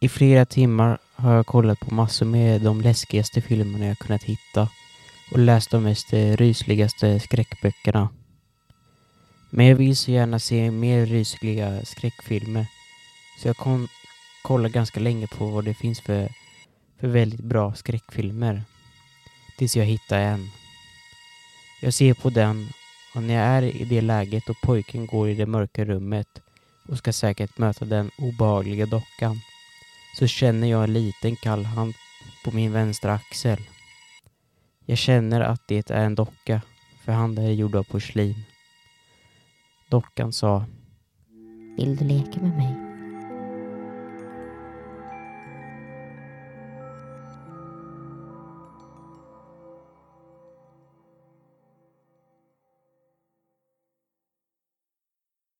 I flera timmar har jag kollat på massor med de läskigaste filmerna jag kunnat hitta och läst de mest eh, rysligaste skräckböckerna. Men jag vill så gärna se mer rysliga skräckfilmer så jag kom, kolla ganska länge på vad det finns för, för väldigt bra skräckfilmer. Tills jag hittar en. Jag ser på den och när jag är i det läget och pojken går i det mörka rummet och ska säkert möta den obehagliga dockan så känner jag en liten kall hand på min vänstra axel. Jag känner att det är en docka, för handen är gjord av porslin. Dockan sa Vill du leka med mig?